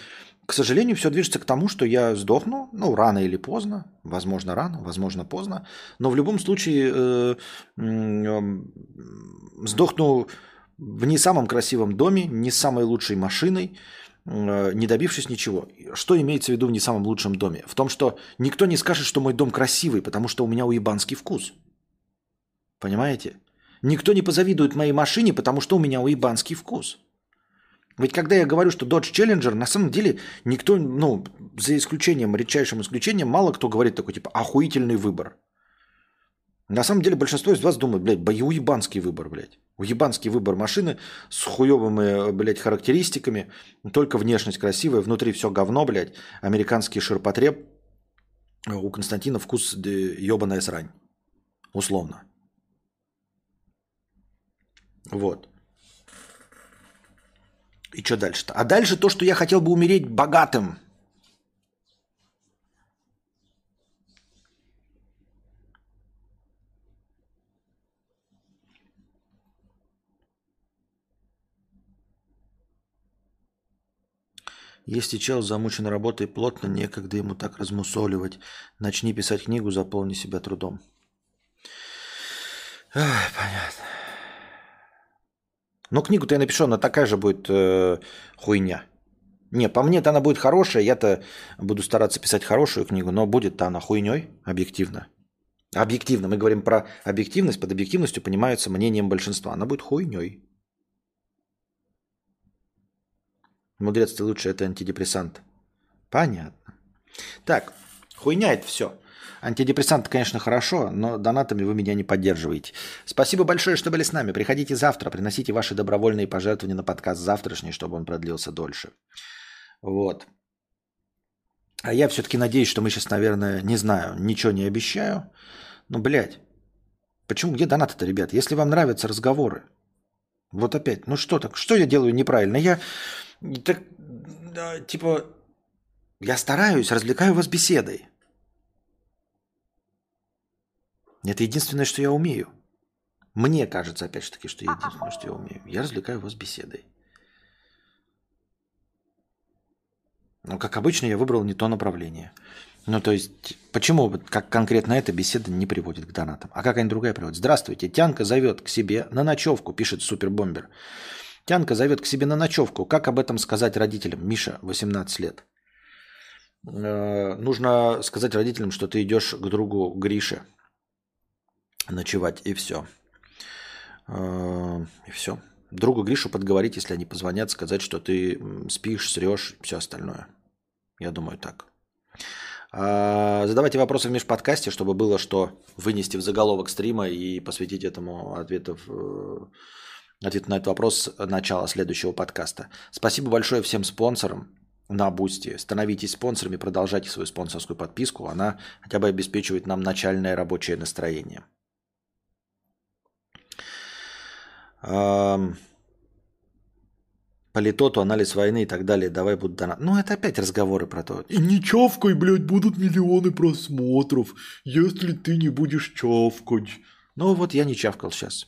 к сожалению, все движется к тому, что я сдохну, ну, рано или поздно, возможно, рано, возможно, поздно, но в любом случае э, э, сдохну в не самом красивом доме, не самой лучшей машиной, э, не добившись ничего. Что имеется в виду в не самом лучшем доме? В том, что никто не скажет, что мой дом красивый, потому что у меня уебанский вкус. Понимаете? Никто не позавидует моей машине, потому что у меня уебанский вкус. Ведь когда я говорю, что Dodge Challenger, на самом деле никто, ну, за исключением, редчайшим исключением, мало кто говорит такой, типа, охуительный выбор. На самом деле большинство из вас думает, блядь, уебанский выбор, блядь. Уебанский выбор машины с хуевыми, блядь, характеристиками. Только внешность красивая, внутри все говно, блядь. Американский ширпотреб. У Константина вкус ебаная срань. Условно. Вот. И что дальше-то? А дальше то, что я хотел бы умереть богатым. Если чел замучен работой плотно, некогда ему так размусоливать. Начни писать книгу, заполни себя трудом. Ах, понятно. Но книгу-то я напишу, она такая же будет э, хуйня. Не, по мне-то она будет хорошая, я-то буду стараться писать хорошую книгу, но будет-то она хуйней, объективно. Объективно, мы говорим про объективность, под объективностью понимается мнением большинства. Она будет хуйней. Мудрец, ты лучше, это антидепрессант. Понятно. Так, хуйня это все. Антидепрессант, конечно, хорошо, но донатами вы меня не поддерживаете. Спасибо большое, что были с нами. Приходите завтра, приносите ваши добровольные пожертвования на подкаст завтрашний, чтобы он продлился дольше. Вот. А я все-таки надеюсь, что мы сейчас, наверное, не знаю, ничего не обещаю. Но, блядь, почему, где донаты-то, ребят? Если вам нравятся разговоры, вот опять, ну что так, что я делаю неправильно? Я, так, да, типа, я стараюсь, развлекаю вас беседой. Это единственное, что я умею. Мне кажется, опять же таки, что единственное, что я умею. Я развлекаю вас беседой. Но, как обычно, я выбрал не то направление. Ну, то есть, почему как конкретно эта беседа не приводит к донатам? А какая-нибудь другая приводит? Здравствуйте, Тянка зовет к себе на ночевку, пишет Супербомбер. Тянка зовет к себе на ночевку. Как об этом сказать родителям? Миша, 18 лет. Э, нужно сказать родителям, что ты идешь к другу Грише ночевать, и все. Э, и все. Другу Гришу подговорить, если они позвонят, сказать, что ты спишь, срешь, все остальное. Я думаю так. А, задавайте вопросы в межподкасте, чтобы было что вынести в заголовок стрима и посвятить этому ответов, э, ответ на этот вопрос начала следующего подкаста. Спасибо большое всем спонсорам на Boosty. Становитесь спонсорами, продолжайте свою спонсорскую подписку. Она хотя бы обеспечивает нам начальное рабочее настроение. Политоту, анализ войны и так далее. Давай будут донат. Ну, это опять разговоры про то. И не чавкай, блядь, будут миллионы просмотров, если ты не будешь чавкать. Ну, вот я не чавкал сейчас.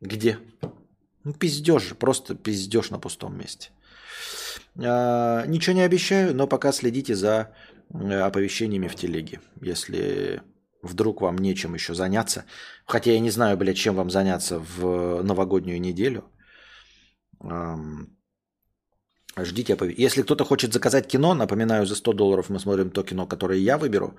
Где? Ну, пиздеж же, просто пиздеж на пустом месте. А, ничего не обещаю, но пока следите за э, оповещениями в телеге. Если Вдруг вам нечем еще заняться. Хотя я не знаю, блядь, чем вам заняться в новогоднюю неделю. Ждите Если кто-то хочет заказать кино, напоминаю, за 100 долларов мы смотрим то кино, которое я выберу.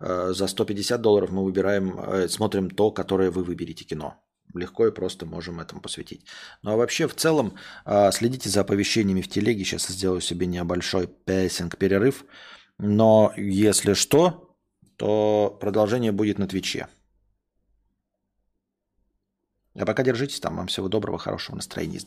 Э, за 150 долларов мы выбираем, э, смотрим то, которое вы выберете кино. Легко и просто можем этому посвятить. Ну а вообще в целом э, следите за оповещениями в телеге. Сейчас сделаю себе небольшой песинг перерыв. Но если что, то продолжение будет на Твиче. А пока держитесь там. Вам всего доброго, хорошего настроения.